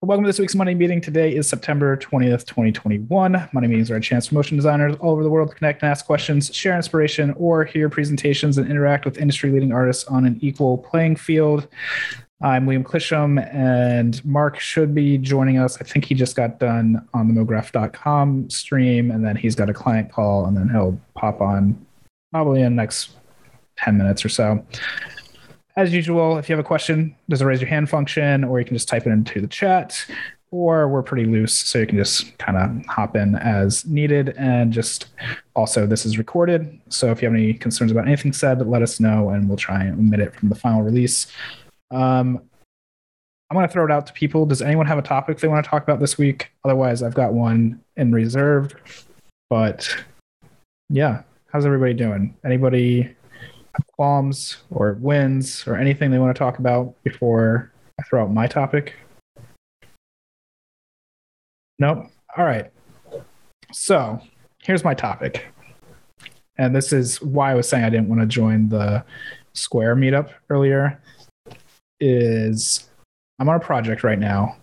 Welcome to this week's Monday meeting. Today is September 20th, 2021. Monday meetings are a chance for motion designers all over the world to connect and ask questions, share inspiration, or hear presentations and interact with industry leading artists on an equal playing field. I'm Liam Clisham, and Mark should be joining us. I think he just got done on the mograph.com stream, and then he's got a client call, and then he'll pop on probably in the next 10 minutes or so. As usual, if you have a question, there's a raise your hand function, or you can just type it into the chat, or we're pretty loose, so you can just kind of hop in as needed. And just also, this is recorded. So if you have any concerns about anything said, let us know, and we'll try and omit it from the final release. Um, I'm going to throw it out to people. Does anyone have a topic they want to talk about this week? Otherwise, I've got one in reserve. But yeah, how's everybody doing? Anybody qualms or wins or anything they want to talk about before I throw out my topic? Nope. All right. So here's my topic. And this is why I was saying I didn't want to join the Square meetup earlier. Is I'm on a project right now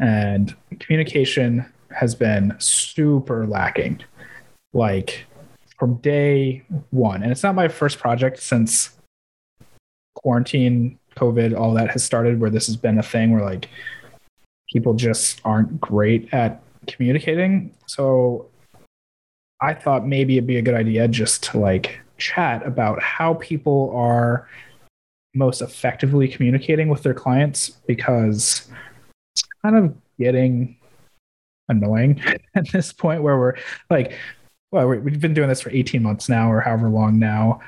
and communication has been super lacking. Like from day one. And it's not my first project since quarantine, COVID, all that has started, where this has been a thing where like people just aren't great at communicating. So I thought maybe it'd be a good idea just to like chat about how people are most effectively communicating with their clients because it's kind of getting annoying at this point where we're like well, we've been doing this for 18 months now or however long now.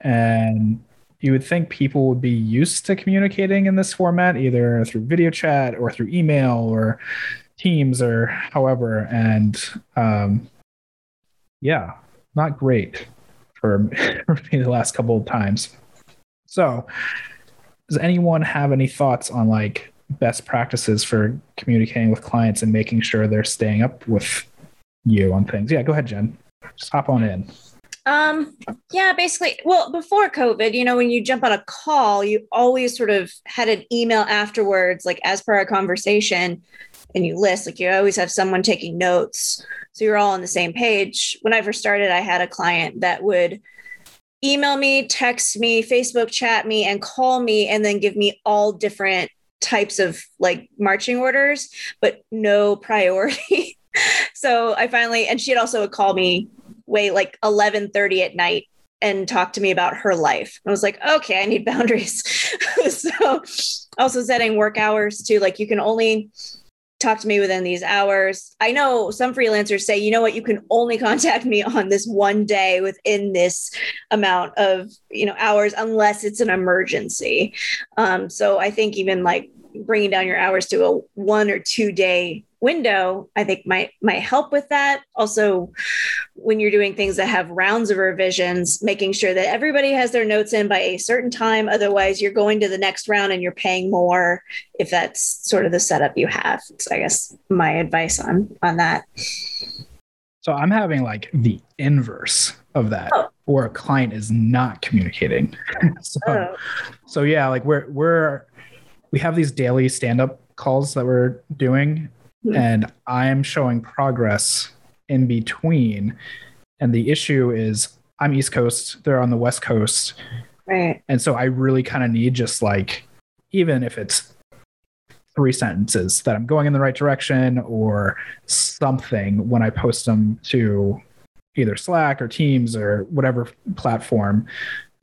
And you would think people would be used to communicating in this format, either through video chat or through email or Teams or however. And um, yeah, not great for, for me the last couple of times. So, does anyone have any thoughts on like best practices for communicating with clients and making sure they're staying up with you on things? Yeah, go ahead, Jen. Just hop on in. Um, yeah, basically, well, before COVID, you know, when you jump on a call, you always sort of had an email afterwards, like as per our conversation, and you list, like you always have someone taking notes. So you're all on the same page. When I first started, I had a client that would email me, text me, Facebook chat me, and call me, and then give me all different types of like marching orders, but no priority. so I finally, and she had also called me way like 11:30 at night and talk to me about her life. I was like, okay, I need boundaries. so also setting work hours too. Like you can only talk to me within these hours. I know some freelancers say, you know what, you can only contact me on this one day within this amount of you know hours, unless it's an emergency. Um, so I think even like bringing down your hours to a one or two day window i think might might help with that. Also when you're doing things that have rounds of revisions making sure that everybody has their notes in by a certain time. Otherwise you're going to the next round and you're paying more if that's sort of the setup you have. So i guess my advice on on that. So i'm having like the inverse of that oh. where a client is not communicating. So oh. so yeah like we're we're we have these daily stand-up calls that we're doing mm-hmm. and I'm showing progress in between. And the issue is I'm East Coast, they're on the West Coast. Right. And so I really kind of need just like, even if it's three sentences that I'm going in the right direction or something when I post them to either Slack or Teams or whatever platform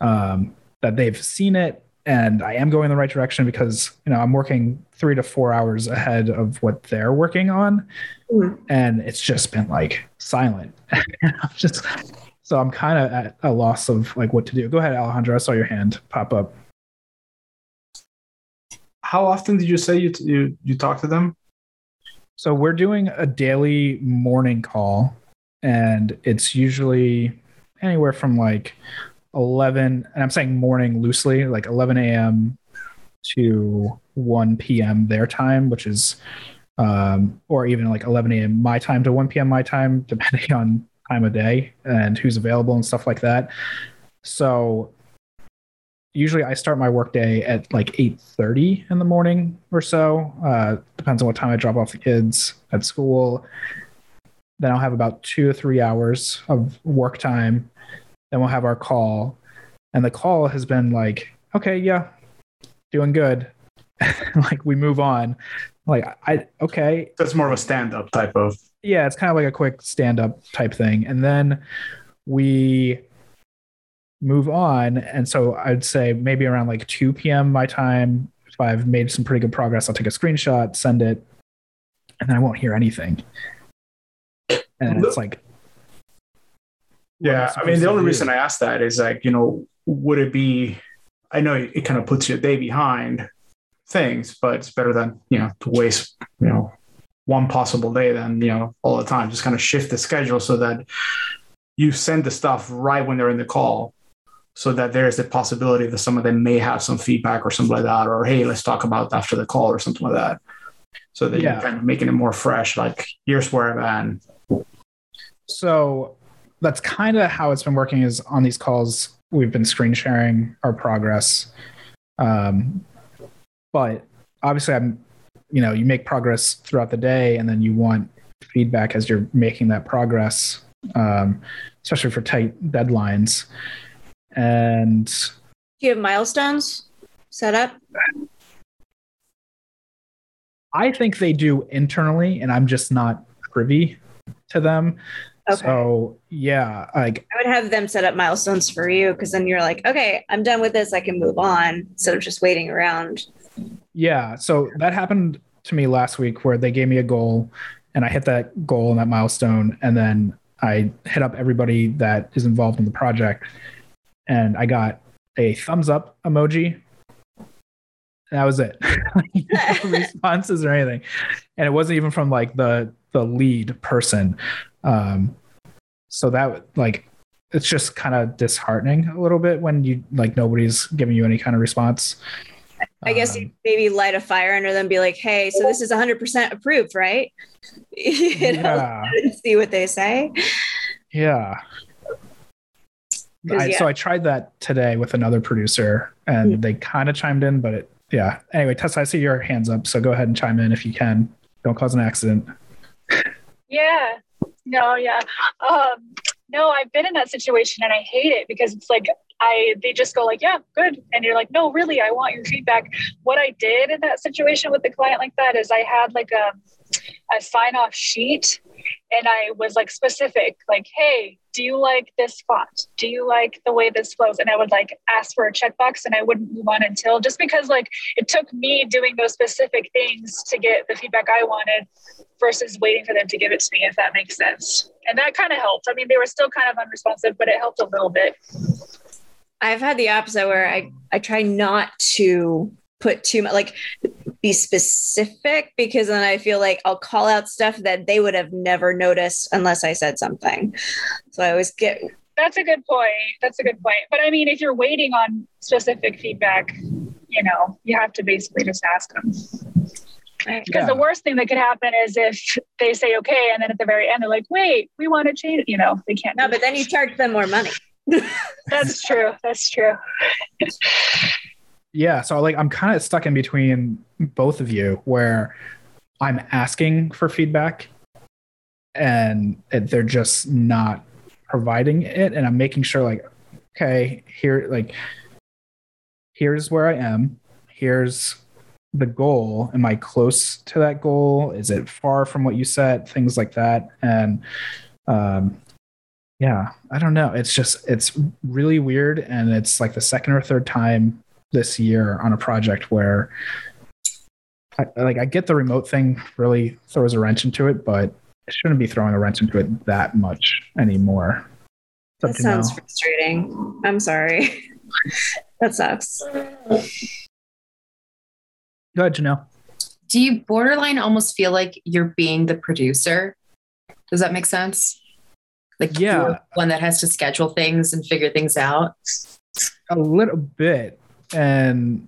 um, that they've seen it and I am going in the right direction because you know I'm working three to four hours ahead of what they're working on, mm-hmm. and it's just been like silent. I'm just so I'm kind of at a loss of like what to do. Go ahead, Alejandro. I saw your hand pop up. How often did you say you you you talk to them? So we're doing a daily morning call, and it's usually anywhere from like 11 and i'm saying morning loosely like 11 a.m to 1 p.m their time which is um, or even like 11 a.m my time to 1 p.m my time depending on time of day and who's available and stuff like that so usually i start my workday at like 8.30 in the morning or so uh, depends on what time I drop off the kids at school. Then I'll have about two or three hours of work time. Then we'll have our call. And the call has been like, okay, yeah, doing good. like we move on. Like I okay. That's more of a stand-up type of. Yeah, it's kind of like a quick stand-up type thing. And then we move on. And so I'd say maybe around like 2 p.m. my time, if I've made some pretty good progress, I'll take a screenshot, send it, and then I won't hear anything. And it's like, Yeah, I mean, the only do? reason I asked that is like, you know, would it be? I know it kind of puts you a day behind things, but it's better than you know to waste you know one possible day than you know all the time. Just kind of shift the schedule so that you send the stuff right when they're in the call, so that there's the possibility that some of them may have some feedback or something like that, or hey, let's talk about after the call or something like that. So that Yeah. you're kind of making it more fresh. Like here's where I'm at. So that's kind of how it's been working is on these calls, we've been screen sharing our progress. Um, but obviously I'm, you know, you make progress throughout the day and then you want feedback as you're making that progress, um, especially for tight deadlines. And Do you have milestones set up? I think they do internally and I'm just not privy to them. Okay. So yeah, like I would have them set up milestones for you because then you're like, okay, I'm done with this. I can move on instead of just waiting around. Yeah. So that happened to me last week where they gave me a goal and I hit that goal and that milestone. And then I hit up everybody that is involved in the project and I got a thumbs up emoji. That was it. no responses or anything. And it wasn't even from like the the lead person. Um so that like it's just kind of disheartening a little bit when you like nobody's giving you any kind of response. I guess Um, you maybe light a fire under them, be like, hey, so this is 100% approved, right? you know, yeah. see what they say. Yeah. 'Cause, I, yeah. So I tried that today with another producer and Hmm. they kind of chimed in, but it, yeah. Anyway, Tessa, I see your hands up. So go ahead and chime in if you can. Don't cause an accident. Yeah. No, yeah. Um, no, I've been in that situation and I hate it because it's like I they just go like, yeah, good. And you're like, no, really, I want your feedback. What I did in that situation with the client like that is I had like um, a a sign off sheet and I was like specific, like, hey, do you like this font? Do you like the way this flows? And I would like ask for a checkbox and I wouldn't move on until just because like it took me doing those specific things to get the feedback I wanted versus waiting for them to give it to me, if that makes sense. And that kind of helped. I mean, they were still kind of unresponsive, but it helped a little bit. I've had the opposite where I, I try not to put too much, like be specific because then I feel like I'll call out stuff that they would have never noticed unless I said something. So I always get, That's a good point. That's a good point. But I mean, if you're waiting on specific feedback, you know, you have to basically just ask them. Because Yeah. the worst thing that could happen is if they say okay, and then at the very end they're like, "Wait, we want to change." You know, they can't. no, but then you charge them more money. That's true. That's true. Yeah. So like I'm kind of stuck in between both of you where I'm asking for feedback and they're just not providing it. And I'm making sure like, okay, here, like, here's where I am. Here's the goal. Am I close to that goal? Is it far from what you set? Things like that. And um, yeah, I don't know. It's just, it's really weird. And it's like the second or third time this year on a project where I, like I get the remote thing really throws a wrench into it, but it shouldn't be throwing a wrench into it that much anymore. It's That sounds now. frustrating. I'm sorry. that sucks. Go ahead, Janelle. Do you borderline almost feel like you're being the producer? Does that make sense? Like Yeah. one that has to schedule things and figure things out. A little bit. And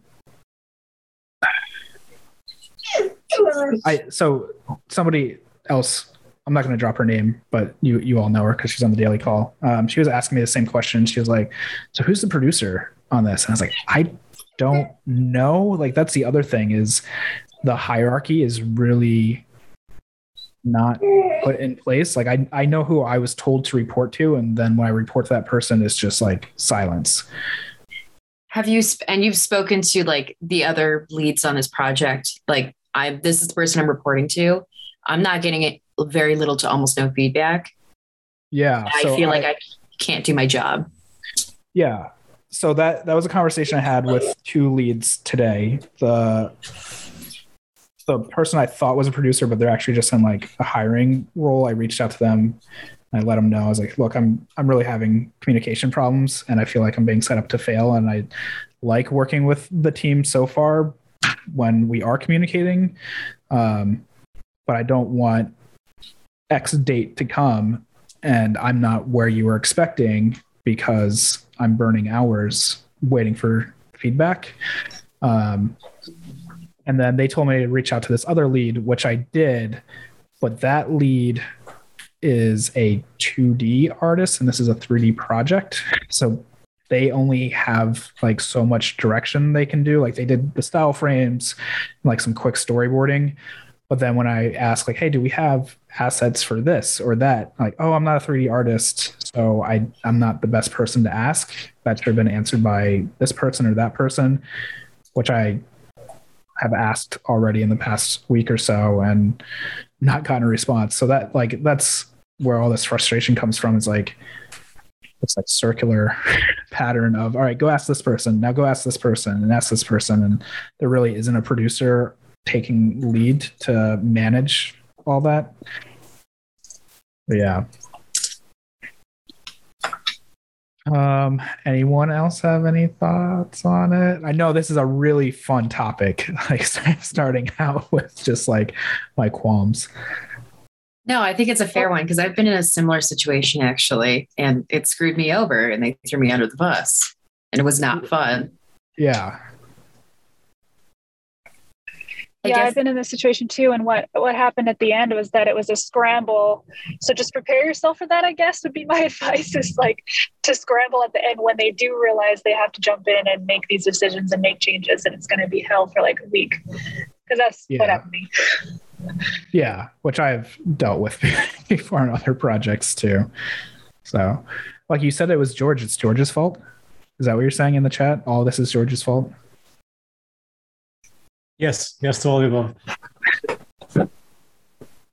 I so somebody else I'm not going to drop her name, but you you all know her because she's on the daily call. Um, she was asking me the same question. She was like, "So who's the producer on this?" And I was like, "I don't know." Like that's the other thing is, the hierarchy is really not put in place. Like I, I know who I was told to report to, and then when I report to that person, it's just like silence. Have you sp- and you've spoken to like the other leads on this project? Like I, this is the person I'm reporting to. I'm not getting it very little to almost no feedback. Yeah, I so feel like I can't do my job. Yeah. So that that was a conversation I had with two leads today. The the person I thought was a producer, but they're actually just in like a hiring role. I reached out to them. I let them know. I was like, "Look, I'm I'm really having communication problems, and I feel like I'm being set up to fail. And I like working with the team so far when we are communicating, um, but I don't want X date to come and I'm not where you were expecting because I'm burning hours waiting for feedback. Um, and then they told me to reach out to this other lead, which I did, but that lead is a 2D artist and this is a 3D project. So they only have like so much direction they can do. Like they did the style frames, like some quick storyboarding. But then when I ask, like, hey, do we have assets for this or that? Like, oh, I'm not a 3D artist, so I I'm not the best person to ask. That should have been answered by this person or that person, which I have asked already in the past week or so and not gotten a response. So that like that's where all this frustration comes from. Is like it's like circular pattern of all right, go ask this person, now go ask this person and ask this person, and there really isn't a producer taking lead to manage all that. But yeah. Um, anyone else have any thoughts on it? I know this is a really fun topic, like starting out with just like my qualms. No, I think it's a fair one because I've been in a similar situation actually, and it screwed me over and they threw me under the bus, and it was not fun. Yeah. I yeah, guess- I've been in this situation too. And what what happened at the end was that it was a scramble. So just prepare yourself for that. I guess would be my advice. Is like to scramble at the end when they do realize they have to jump in and make these decisions and make changes, and it's going to be hell for like a week. Because that's what Yeah. happened to me. Yeah, which I've dealt with before in other projects too. So, like you said, it was George. It's George's fault. Is that what you're saying in the chat? All this is George's fault. Yes, yes to all the above.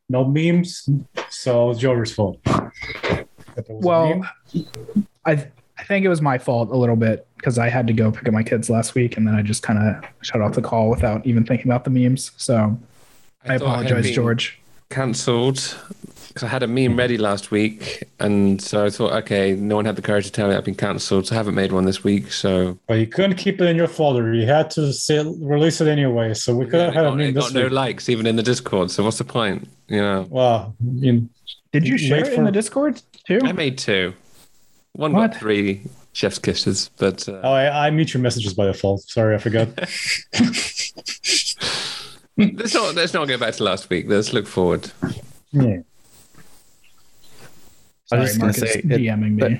No memes, so it's Jover's fault. Was Well, meme. I I think it was my fault a little bit because I had to go pick up my kids last week, and then I just kind of shut off the call without even thinking about the memes. So I, thought had apologize, been George. Cancelled because I had a meme ready last week, and so I thought, okay, no one had the courage to tell me I've been cancelled, so I haven't made one this week. So but you couldn't keep it in your folder. You had to say, release it anyway. So we could Yeah, have it had a meme it this got no week. likes even in the Discord. So what's the point? You know, Wow. I mean, Did you wait share it in the Discord too? I made two. One What? got three chef's kisses, but uh, oh, I, I mute your messages by default. Sorry, I forgot. let's not let's not go back to last week. Let's look forward. yeah. Sorry, I was just gonna is say, it- DMing me. but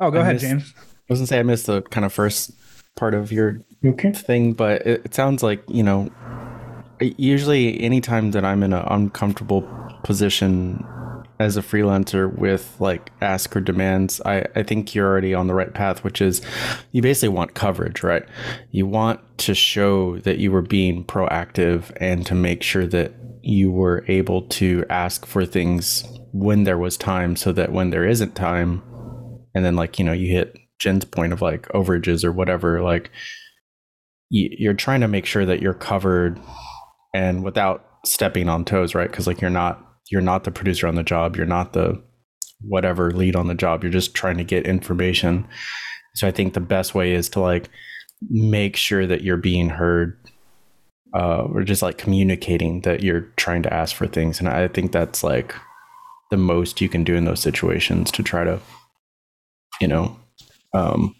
oh, go I ahead, missed- James. I was gonna say I missed the kind of first part of your Okay. thing, but it, it sounds like you know. Usually, anytime that I'm in an uncomfortable position as a freelancer with like ask or demands, I, I think you're already on the right path, which is you basically want coverage, right? You want to show that you were being proactive and to make sure that you were able to ask for things when there was time so that when there isn't time, and then like, you know, you hit Jen's point of like overages or whatever, like you, you're trying to make sure that you're covered and without stepping on toes, right? Because like you're not you're not the producer on the job, you're not the whatever lead on the job. You're just trying to get information. So I think the best way is to like make sure that you're being heard, uh, or just like communicating that you're trying to ask for things. And I think that's like the most you can do in those situations to try to, you know, um,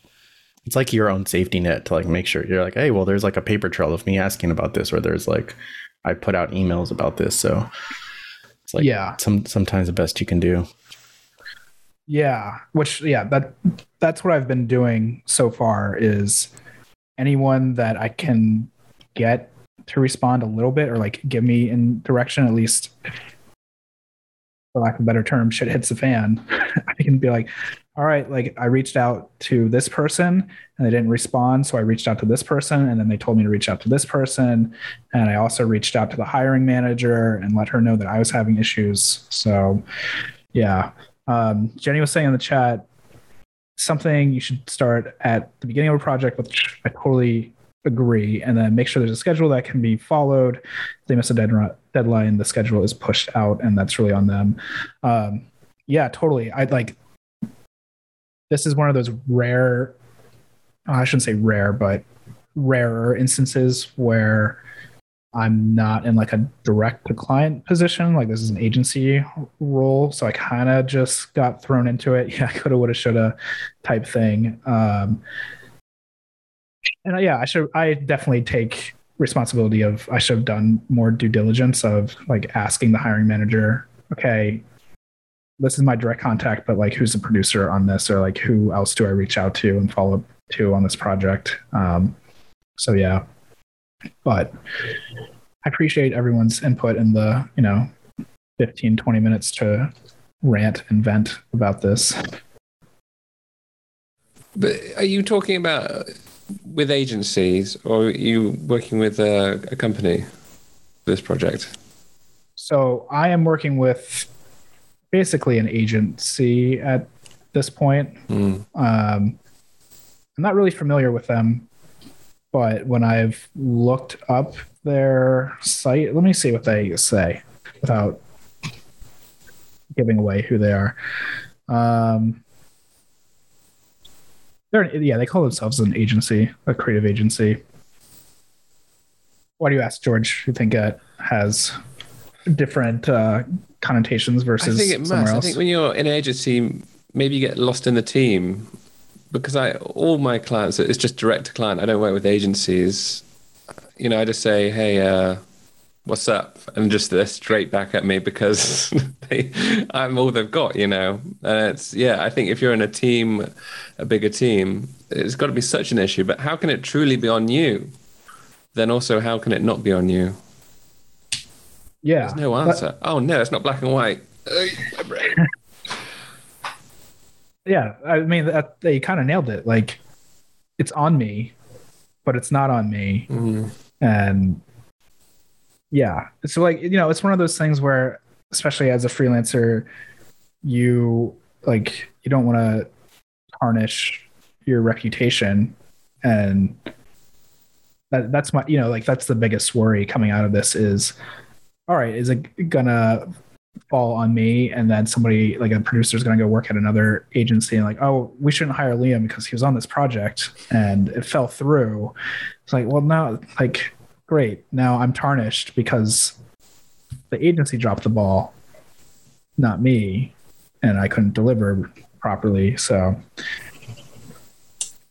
it's like your own safety net to like make sure you're like, hey, well, there's like a paper trail of me asking about this, or there's like I put out emails about this. So it's like Yeah. some sometimes the best you can do. Yeah, which yeah, that that's what I've been doing so far is anyone that I can get to respond a little bit or like give me in direction at least for lack of a better term shit hits the fan. I can be like all right like i reached out to this person and they didn't respond so i reached out to this person and then they told me to reach out to this person. And i also reached out to the hiring manager and let her know that i was having issues. So yeah. Um, jenny was saying in the chat something you should start at the beginning of a project which i totally agree and then make sure there's a schedule that can be followed. If they miss a dead- deadline the schedule is pushed out and that's really on them. Um, yeah totally. I'd like this is one of those rare i shouldn't say rare but rarer instances where i'm not in like a direct to client position. Like this is an agency role so i kind of just got thrown into it. Yeah coulda woulda shoulda type thing. Um, and uh, yeah, I should. I definitely take responsibility of. I should have done more due diligence of like asking the hiring manager. Okay, this is my direct contact, but like, who's the producer on this, or like, who else do I reach out to and follow up to on this project? Um, so yeah, but I appreciate everyone's input in the you know 15, 20 minutes to rant and vent about this. But are you talking about with agencies or are you working with a, a company for this project? So I am working with basically an agency at this point. Mm. Um, I'm not really familiar with them, but when I've looked up their site, let me see what they say without giving away who they are. Um, they're yeah, they call themselves an agency, a creative agency. Why do you ask, George? You think it has different uh, connotations versus I think it must. somewhere I think when you're in an agency, maybe you get lost in the team because I all my clients it's just direct to client. I don't work with agencies. You know, I just say, "Hey, uh, what's up?" and just they're straight back at me because they, I'm all they've got. You know, and it's yeah. I think if you're in a team, a bigger team, it's got to be such an issue. But how can it truly be on you? Then also, how can it not be on you? yeah, There's no but- answer. oh no, it's not black and white. Ugh, my brain. yeah. I mean, that, they kind of nailed it. Like, it's on me, but it's not on me. Mm. and yeah. So like you know it's one of those things where especially as a freelancer you like you don't want to tarnish your reputation and that, that's my you know like that's the biggest worry coming out of this is all right is it gonna fall on me? And then somebody like a producer is gonna go work at another agency and like oh we shouldn't hire liam because he was on this project and it fell through. It's like well now like great now i'm tarnished because the agency dropped the ball not me and i couldn't deliver properly so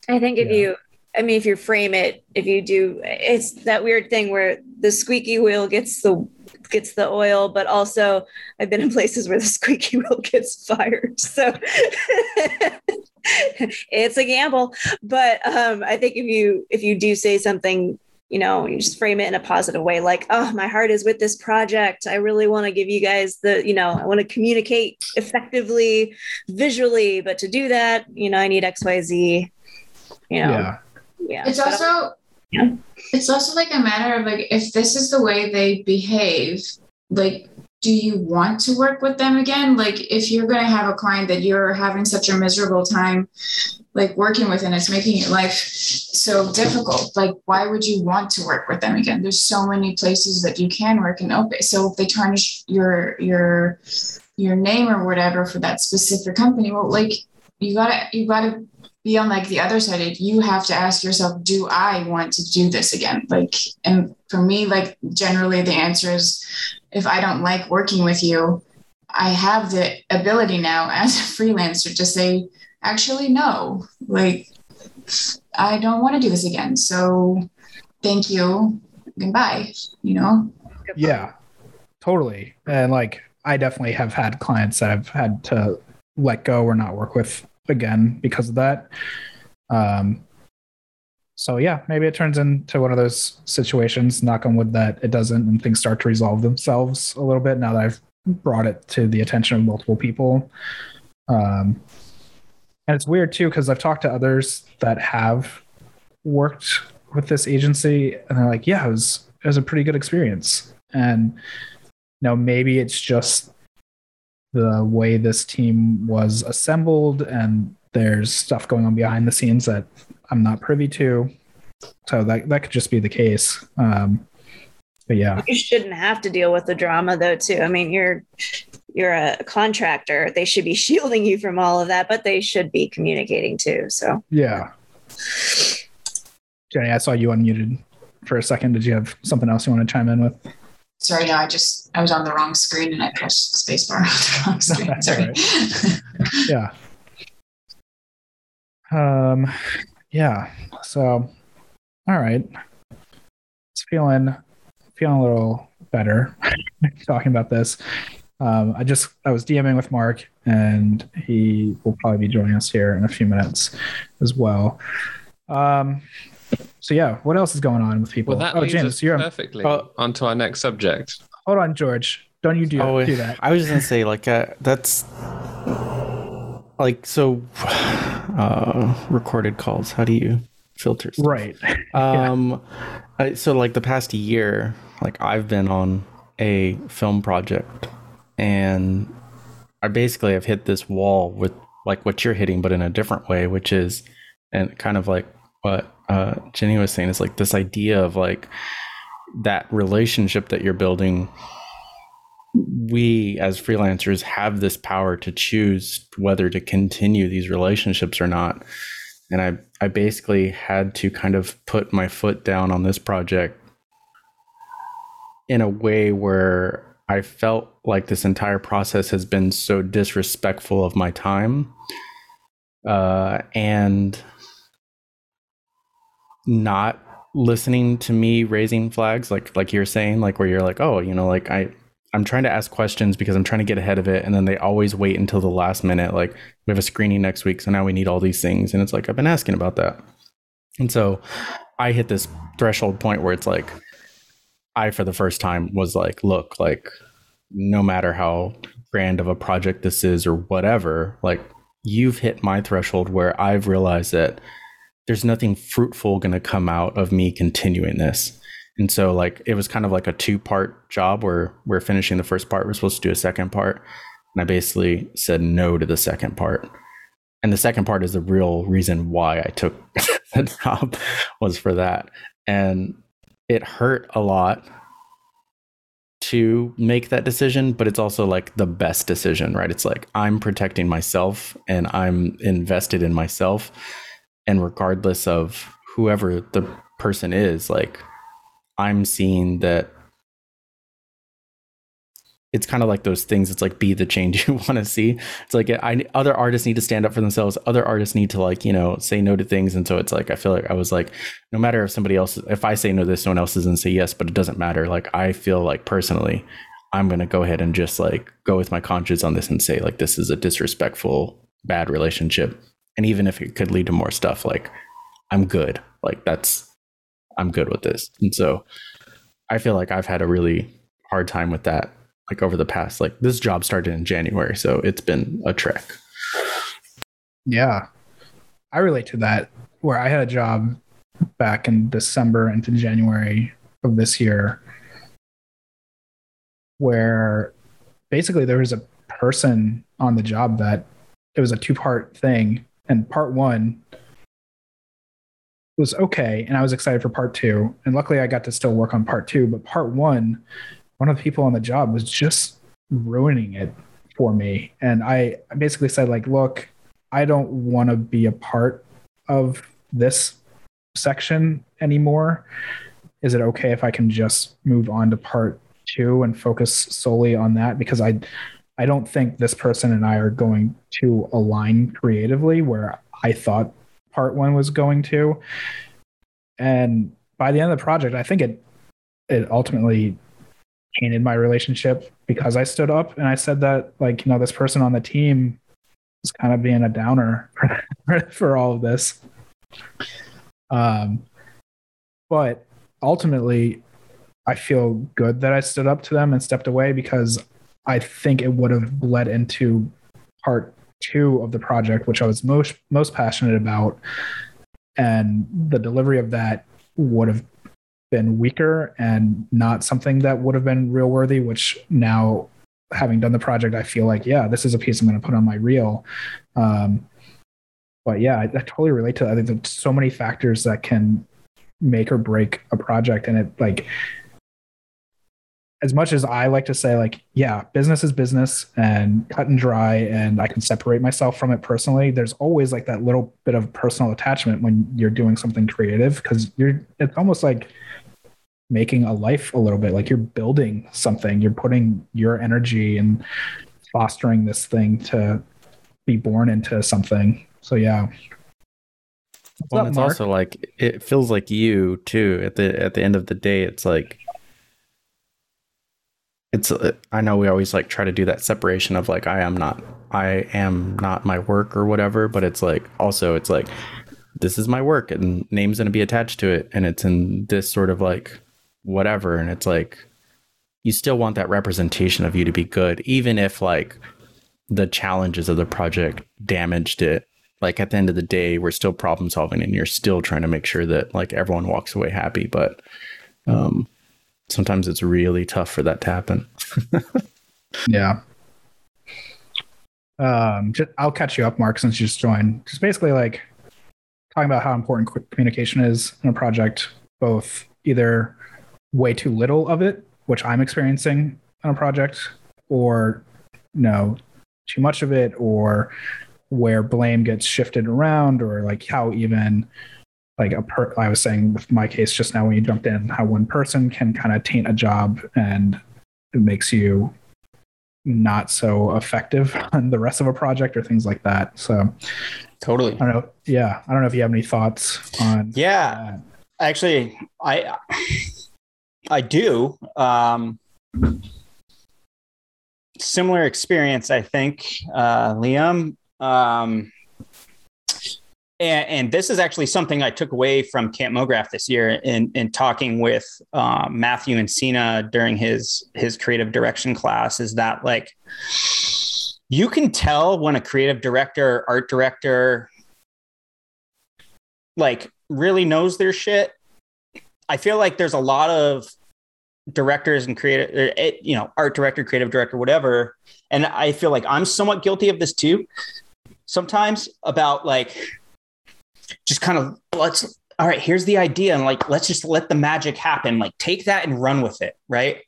I think if Yeah. you, I mean, if you frame it, if you do, it's that weird thing where the squeaky wheel gets the gets the oil, but also I've been in places where the squeaky wheel gets fired. So it's a gamble. But um, I think if you if you do say something, you know, you just frame it in a positive way, like, oh, my heart is with this project. I really want to give you guys the, you know, I want to communicate effectively, visually, but to do that, you know, I need XYZ you know yeah yeah, It's But also Yeah. it's also like a matter of like if this is the way they behave, like do you want to work with them again? Like if you're gonna have a client that you're having such a miserable time like working with and it's making your life so difficult, like why would you want to work with them again? There's so many places that you can work and open. So if they tarnish your your your name or whatever for that specific company, well like you gotta you gotta be on like the other side you have to ask yourself do i want to do this again like and for me like generally the answer is if i don't like working with you i have the ability now as a freelancer to say actually no like i don't want to do this again. So thank you. Goodbye you know? Yeah totally. And like i definitely have had clients that i've had to let go or not work with again because of that. Um so yeah, maybe it turns into one of those situations, knock on wood, that it doesn't and things start to resolve themselves a little bit now that I've brought it to the attention of multiple people. Um, and it's weird too, because I've talked to others that have worked with this agency and they're like, yeah, it was, it was a pretty good experience. And you know, maybe it's just the way this team was assembled and there's stuff going on behind the scenes that I'm not privy to. So that that could just be the case. Um, but yeah, You shouldn't have to deal with the drama though, too. I mean, you're you're a contractor. They should be shielding you from all of that, but they should be communicating too. So yeah. Jenny, I saw you unmuted for a second. Did you have something else you want to chime in with? Sorry, no, I just I was on the wrong screen and I pressed spacebar on the wrong screen. that's Sorry. Yeah. Um, yeah. So, all right. It's feeling feeling a little better talking about this. Um, I just I was DMing with Mark, and he will probably be joining us here in a few minutes as well. Um, so yeah, what else is going on with people? Well, that oh, leads James, us you're perfectly Oh. onto our next subject. hold on, George. Don't you do, Oh, do that? I was just gonna say like uh, that's like so uh recorded calls. How do you filter? stuff? Right. Um, I, so like the past year, like I've been on a film project, and I basically have hit this wall with like what you're hitting, but in a different way, which is, and kind of like what uh, Jenny was saying is like this idea of like that relationship that you're building. We as freelancers have this power to choose whether to continue these relationships or not. And I I basically had to kind of put my foot down on this project in a way where I felt like this entire process has been so disrespectful of my time. Uh, and not listening to me raising flags like like you're saying like where you're like oh you know like I I'm trying to ask questions because I'm trying to get ahead of it and then they always wait until the last minute like we have a screening next week so now we need all these things and it's like I've been asking about that. And so I hit this threshold point where it's like I for the first time was like look like no matter how grand of a project this is or whatever like you've hit my threshold where I've realized that there's nothing fruitful going to come out of me continuing this. And so like it was kind of like a two part job where we're finishing the first part. We're supposed to do a second part. And I basically said no to the second part. And the second part is the real reason why I took the job was for that. And it hurt a lot to make that decision, but it's also like the best decision, right? It's like I'm protecting myself and I'm invested in myself. And regardless of whoever the person is, like I'm seeing that it's kind of like those things. It's like be the change you want to see. It's like I other artists need to stand up for themselves. Other artists need to like you know say no to things. And so it's like I feel like I was like, no matter if somebody else, if I say no to this, someone else doesn't say yes, but it doesn't matter. Like I feel like personally, I'm gonna go ahead and just like go with my conscience on this and say like this is a disrespectful, bad relationship. And even if it could lead to more stuff, like I'm good. Like that's I'm good with this. And so I feel like I've had a really hard time with that like over the past like this job started in January, so it's been a trek. Yeah. I relate to that where I had a job back in December into January of this year where basically there was a person on the job that it was a two part thing. And part one was okay. And I was excited for part two. And luckily I got to still work on part two. But part one, one of the people on the job was just ruining it for me. And I basically said, like, look, I don't want to be a part of this section anymore. Is it okay if I can just move on to part two and focus solely on that? Because I I don't think this person and I are going to align creatively where I thought part one was going to. And by the end of the project, I think it it ultimately tainted my relationship because I stood up and I said that like, you know, this person on the team is kind of being a downer for, all of this. Um, but ultimately, I feel good that I stood up to them and stepped away because I think it would have led into part two of the project, which I was most most passionate about, and the delivery of that would have been weaker and not something that would have been real worthy. Which now, having done the project, I feel like yeah, this is a piece I'm going to put on my reel. Um, but yeah, I, I totally relate to that. I think there's so many factors that can make or break a project, and it like as much as I like to say, like, yeah, business is business and cut and dry, and I can separate myself from it personally, there's always like that little bit of personal attachment when you're doing something creative because you're, it's almost like making a life a little bit like you're building something, you're putting your energy and fostering this thing to be born into something. So, yeah. What's Well, up, it's Mark? also like it feels like you too. At the at the end of the day, it's like it's. uh, I know we always like try to do that separation of like I am not I am not my work or whatever, but it's like also it's like this is my work and name's gonna be attached to it, and it's in this sort of like whatever, and it's like you still want that representation of you to be good, even if like the challenges of the project damaged it like at the end of the day we're still problem solving and you're still trying to make sure that like everyone walks away happy but um sometimes it's really tough for that to happen Yeah. Um, just, I'll catch you up, Mark, since you just joined. Just basically like talking about how important communication is in a project, both either way too little of it, which I'm experiencing on a project, or no, too much of it, or where blame gets shifted around, or like how even like a per I was saying with my case just now when you jumped in, how one person can kind of taint a job and it makes you not so effective on the rest of a project or things like that. So Totally. I don't know. Yeah, I don't know if you have any thoughts on. Yeah. that. Actually, I I do. Um, similar experience, I think, uh, Liam. Um, and, and this is actually something I took away from Camp MoGraph this year in, in talking with uh, Matthew Encina during his his creative direction class. Is that like you can tell when a creative director, art director, like really knows their shit. I feel like there's a lot of directors and creative, eh, you know, art director, creative director, whatever. And I feel like I'm somewhat guilty of this too. Sometimes about like just kind of let's all right, here's the idea and like let's just let the magic happen. Like take that and run with it, right?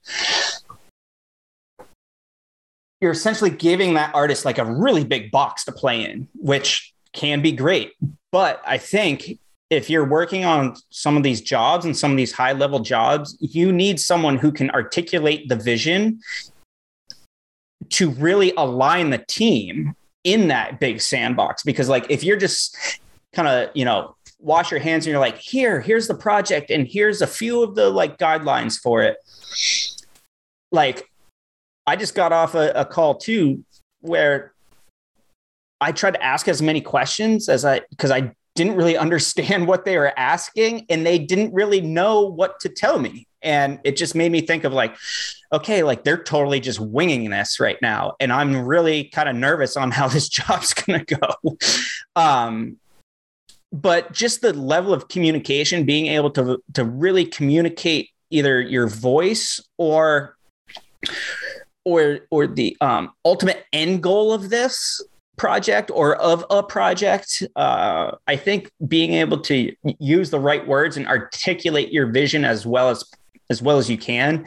You're essentially giving that artist like a really big box to play in, which can be great. But I think if you're working on some of these jobs and some of these high level jobs, you need someone who can articulate the vision to really align the team in that big sandbox. Because, like, if you're just kind of, you know, wash your hands and you're like, here, here's the project, and here's a few of the like guidelines for it. Like, I just got off a, a call too where I tried to ask as many questions as I, because I didn't really understand what they were asking and they didn't really know what to tell me. And it just made me think of like, okay, like they're totally just winging this right now. And I'm really kind of nervous on how this job's going to go. Um, but just the level of communication, being able to, to really communicate either your voice or, or, or the um, ultimate end goal of this project or of a project uh, i think being able to use the right words and articulate your vision as well as as well as you can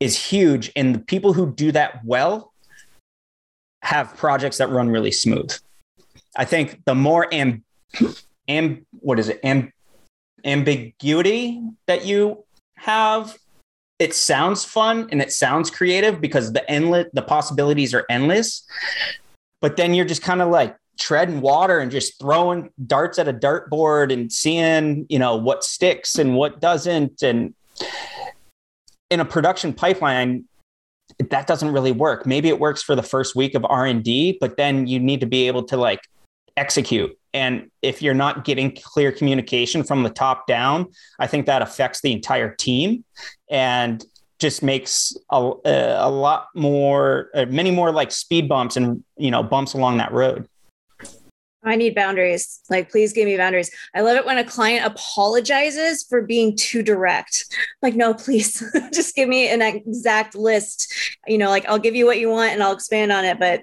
is huge. And the people who do that well have projects that run really smooth. I think the more am, am what is it? Am, ambiguity that you have. It sounds fun and it sounds creative because the endless the possibilities are endless. But then you're just kind of like treading water and just throwing darts at a dartboard and seeing you know what sticks and what doesn't. And in a production pipeline that doesn't really work. Maybe it works for the first week of r&d but then you need to be able to like execute. And if you're not getting clear communication from the top down, I think that affects the entire team and just makes a, a lot more, uh, many more like speed bumps and, you know, bumps along that road. I need boundaries. Like, please give me boundaries. I love it when a client apologizes for being too direct. Like, no, please just give me an exact list. You know, like I'll give you what you want and I'll expand on it, but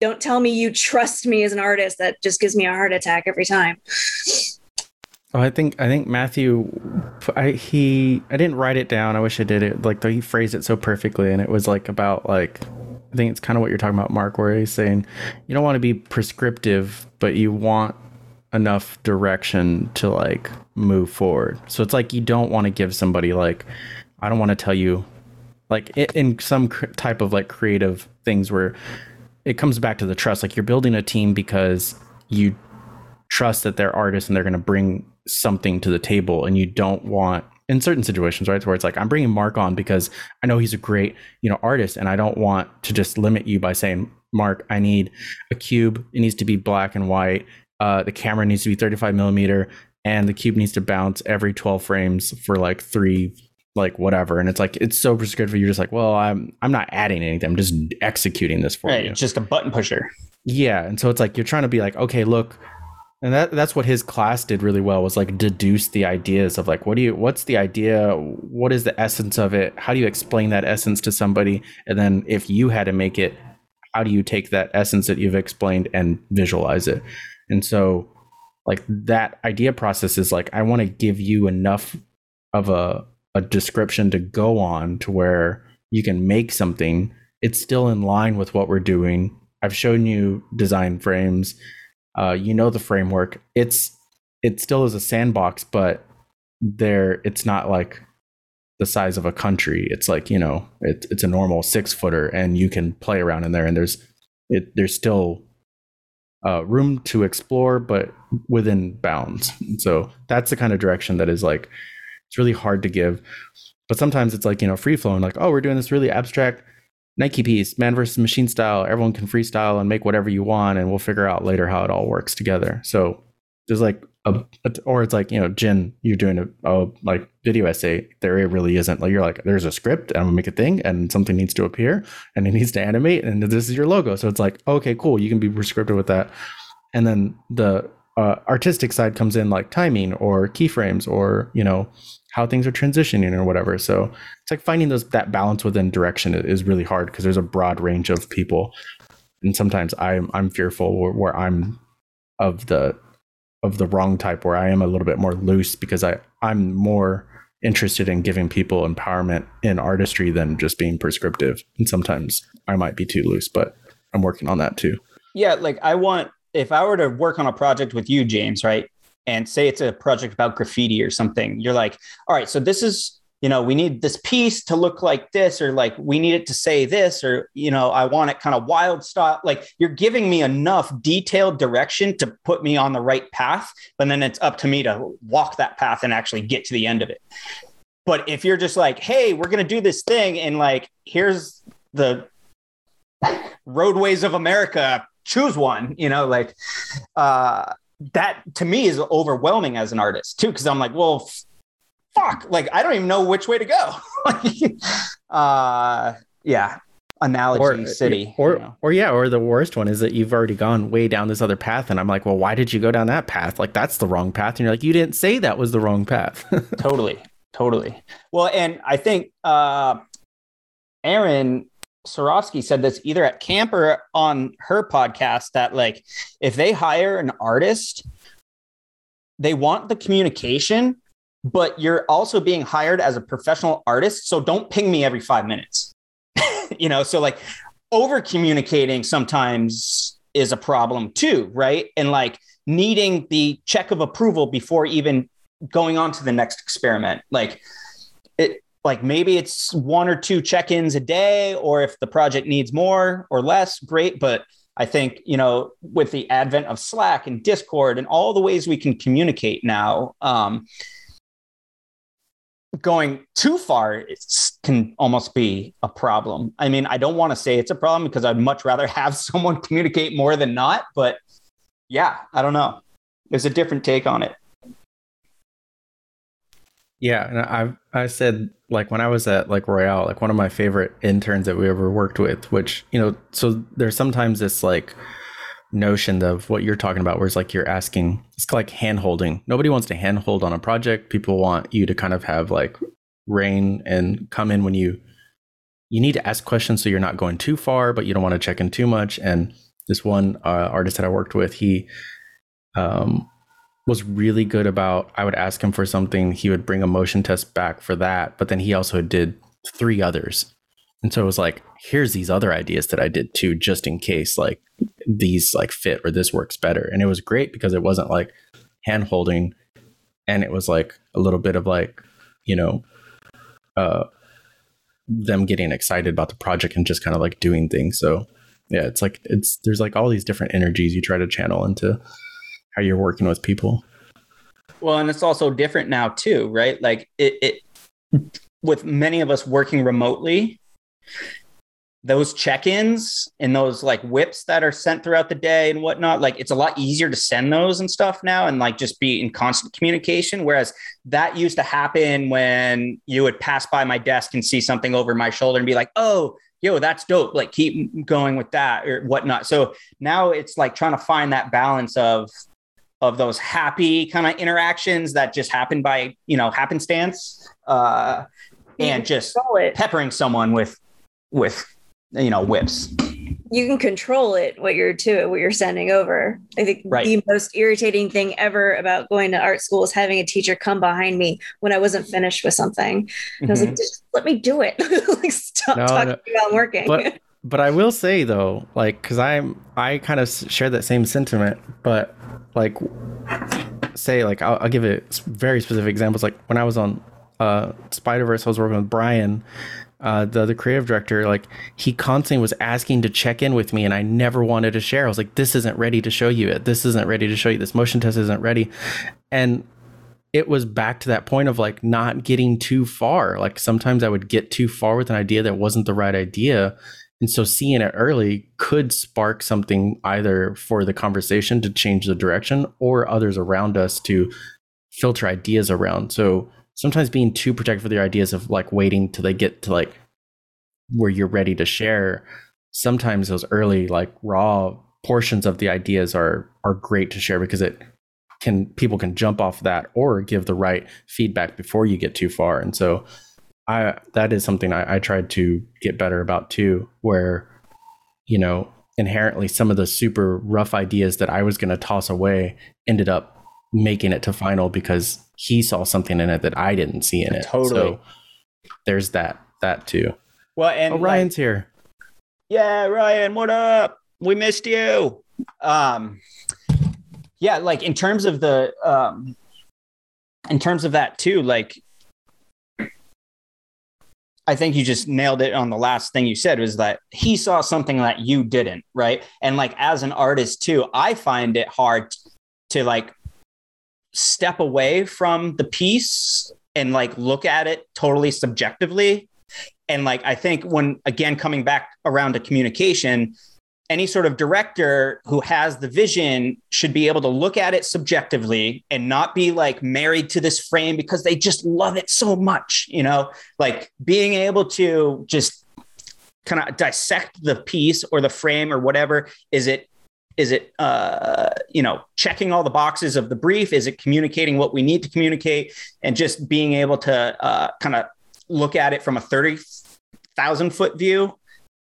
don't tell me you trust me as an artist. That just gives me a heart attack every time. Oh, I think I think Matthew, I he I didn't write it down. I wish I did it. Like though he phrased it so perfectly, and it was like about like I think it's kind of what you're talking about, Mark, where he's saying you don't want to be prescriptive, but you want enough direction to like move forward. So it's like you don't want to give somebody like I don't want to tell you like in some type of like creative things where it comes back to the trust. Like you're building a team because you trust that they're artists and they're going to bring something to the table and you don't want in certain situations, right? Where it's like, I'm bringing Mark on because I know he's a great, you know, artist, and I don't want to just limit you by saying, Mark, I need a cube. It needs to be black and white. Uh, the camera needs to be 35 millimeter, and the cube needs to bounce every 12 frames for like three, like whatever. And it's like it's so prescriptive. You're just like, well, I'm I'm not adding anything. I'm just executing this for right, you. It's just a button pusher. Yeah, and so it's like you're trying to be like, okay, look, and that that's what his class did really well was like deduce the ideas of like what do you what's the idea? What is the essence of it? How do you explain that essence to somebody? And then if you had to make it how do you take that essence that you've explained and visualize it? And so like that idea process is like i want to give you enough of a a description to go on to where you can make something. It's still in line with what we're doing. I've shown you design frames uh, you know the framework. It's it still is a sandbox, but there it's not like the size of a country. It's like you know it, it's a normal six footer, and you can play around in there. And there's it there's still uh, room to explore, but within bounds. So that's the kind of direction that is like it's really hard to give. But sometimes it's like you know free flowing, like oh we're doing this really abstract Nike piece, man versus machine style. Everyone can freestyle and make whatever you want, and we'll figure out later how it all works together. So there's like a, or it's like you know, Jen, you're doing a, a like video essay. There really isn't. Like you're like, there's a script, and I'm gonna make a thing, and something needs to appear, and it needs to animate, and this is your logo. So it's like, okay, cool, you can be prescriptive with that. And then the uh, artistic side comes in like timing or keyframes or you know how things are transitioning or whatever. So it's like finding those that balance within direction is really hard because there's a broad range of people, and sometimes I'm I'm fearful where, where I'm of the of the wrong type where I am a little bit more loose because I I'm more interested in giving people empowerment in artistry than just being prescriptive. And sometimes I might be too loose, but I'm working on that too. Yeah, like I want if I were to work on a project with you, James, right? and say it's a project about graffiti or something, you're like, all right, so this is, you know, we need this piece to look like this, or like we need it to say this, or, you know, I want it kind of wild style. Like you're giving me enough detailed direction to put me on the right path, but then it's up to me to walk that path and actually get to the end of it. But if you're just like, hey, we're going to do this thing, and like, here's the roadways of America, choose one, you know, like, uh, that to me is overwhelming as an artist too because i'm like well f- fuck like i don't even know which way to go. Uh yeah analogy or, city or you know. or yeah or the worst one is that you've already gone way down this other path and i'm like well why did you go down that path? Like that's the wrong path and you're like you didn't say that was the wrong path. Totally totally. Well and i think uh Erin Sarofsky said this either at camp or on her podcast that like if they hire an artist, they want the communication, but you're also being hired as a professional artist. So don't ping me every five minutes. you know, so like over communicating sometimes is a problem too, right? And like needing the check of approval before even going on to the next experiment. Like it like maybe it's one or two check-ins a day or if the project needs more or less great but i think you know with the advent of slack and discord and all the ways we can communicate now um, going too far can almost be a problem i mean i don't want to say it's a problem because i'd much rather have someone communicate more than not but yeah, I don't know. there's a different take on it. Yeah, and I I said like when I was at like Royale, like one of my favorite interns that we ever worked with, which you know, so there's sometimes this like notion of what you're talking about, where it's like you're asking, it's like hand holding. Nobody wants to hand hold on a project. People want you to kind of have like reign and come in when you you need to ask questions so you're not going too far, but you don't want to check in too much. And this one uh, artist that I worked with, he um, was really good about. I would ask him for something, he would bring a motion test back for that, but then he also did three others. And so it was like, here's these other ideas that I did too, just in case like these like fit or this works better. And it was great because it wasn't like hand holding and it was like a little bit of like, you know, uh them getting excited about the project and just kind of like doing things. So yeah, it's like it's there's like all these different energies you try to channel into how you're working with people. Well, and it's also different now too, right? Like it, it with many of us working remotely, those check-ins and those like whips that are sent throughout the day and whatnot, like it's a lot easier to send those and stuff now and like just be in constant communication. Whereas that used to happen when you would pass by my desk and see something over my shoulder and be like, oh, yo, that's dope. Like keep going with that or whatnot. So now it's like trying to find that balance of of those happy kind of interactions that just happen by you know happenstance uh and just peppering someone with with you know whips you can control it what you're to what you're sending over i think Right. the most irritating thing ever about going to art school is having a teacher come behind me when i wasn't finished with something and i was like Mhm. just let me do it like stop No, talking no. about working But but I will say though, like, cause I'm I kind of share that same sentiment, but like, say like I'll, I'll give it very specific examples. Like when I was on uh Spider Verse, I was working with Brian, uh, the the creative director. Like he constantly was asking to check in with me, and I never wanted to share. I was like, this isn't ready to show you it. This isn't ready to show you. This motion test isn't ready, and it was back to that point of like not getting too far. Like sometimes I would get too far with an idea that wasn't the right idea. And so seeing it early could spark something either for the conversation to change the direction or others around us to filter ideas around. So sometimes being too protective of their ideas of like waiting till they get to like where you're ready to share, sometimes those early like raw portions of the ideas are are great to share because it can people can jump off that or give the right feedback before you get too far and so i that is something i, I tried to get better about too where you know inherently some of the super rough ideas that i was going to toss away ended up making it to final because he saw something in it that i didn't see in it Totally. so there's that that too well and oh ryan's here Yeah, Ryan, what up? We missed you. Um yeah, like in terms of the um in terms of that too, like I think you just nailed it on the last thing you said was that he saw something that you didn't, right? And like as an artist too, I find it hard to like step away from the piece and like look at it totally subjectively and like i think when again coming back around to communication any sort of director who has the vision should be able to look at it subjectively and not be like married to this frame because they just love it so much you know like being able to just kind of dissect the piece or the frame or whatever is it is it uh you know checking all the boxes of the brief is it communicating what we need to communicate and just being able to uh kind of look at it from a 30,000 foot view.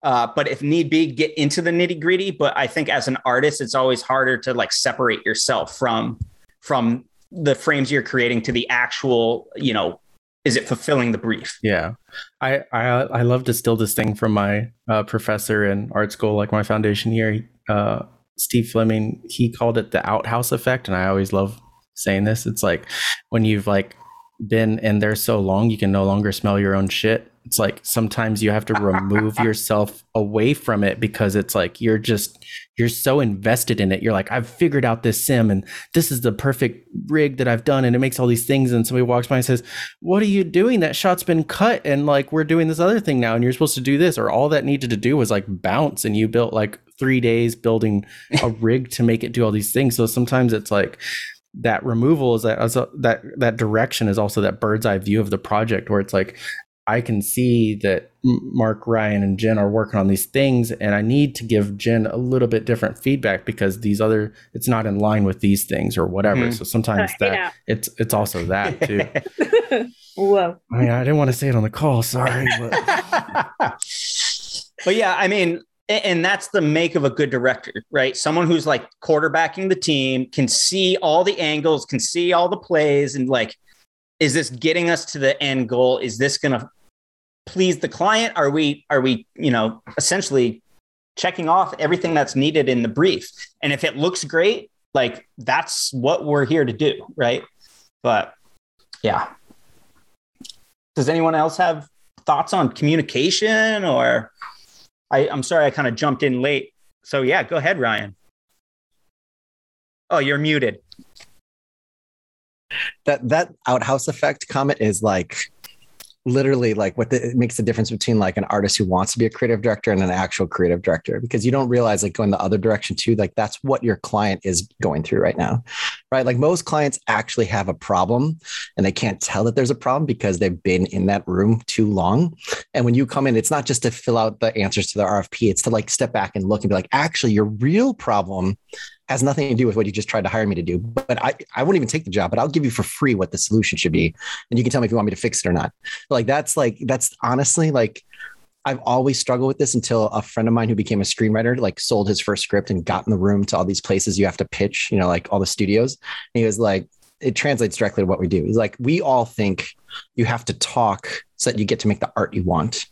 Uh, but if need be, get into the nitty gritty. But I think as an artist, it's always harder to like separate yourself from from the frames you're creating to the actual, you know, is it fulfilling the brief? Yeah, I I I love to steal this thing from my uh, professor in art school, like my foundation year, uh, Steve Fleming. He called it the outhouse effect, and I always love saying this. It's like when you've like been in there so long, you can no longer smell your own shit, it's like sometimes you have to remove yourself away from it because it's like you're just you're so invested in it. You're like, I've figured out this sim and this is the perfect rig that I've done and it makes all these things. And somebody walks by and says, What are you doing? That shot's been cut and like we're doing this other thing now and you're supposed to do this. Or all that needed to do was like bounce and you built like three days building a rig to make it do all these things. So sometimes it's like that removal is that that that direction is also that bird's eye view of the project where it's like I can see that Mark, Ryan, and Jen are working on these things, and I need to give Jen a little bit different feedback because these other it's not in line with these things or whatever. Mhm. So sometimes Uh, that yeah. it's it's also that too. Whoa. I mean, I didn't want to say it on the call, sorry, but but yeah, I mean, and that's the make of a good director, right? Someone who's like quarterbacking the team, can see all the angles, can see all the plays, and like, is this getting us to the end goal? Is this going to please the client? Are we, are we, you know, essentially checking off everything that's needed in the brief? And if it looks great, like that's what we're here to do, right? But yeah. Does anyone else have thoughts on communication or? I, I'm sorry, I kind of jumped in late. So yeah, go ahead, Ryan. Oh, you're muted. That that outhouse effect comment is like literally like what the, it makes the difference between like an artist who wants to be a creative director and an actual creative director because you don't realize like going the other direction too like that's what your client is going through right now right? Like most clients actually have a problem and they can't tell that there's a problem because they've been in that room too long. And when you come in it's not just to fill out the answers to the RFP it's to like step back and look and be like actually your real problem has nothing to do with what you just tried to hire me to do. But I, I wouldn't even take the job, but I'll give you for free what the solution should be. And you can tell me if you want me to fix it or not. Like that's like, that's honestly like, I've always struggled with this until a friend of mine who became a screenwriter like sold his first script and got in the room to all these places you have to pitch, you know, like all the studios. And he was like, it translates directly to what we do. He's like, we all think you have to talk so that you get to make the art you want.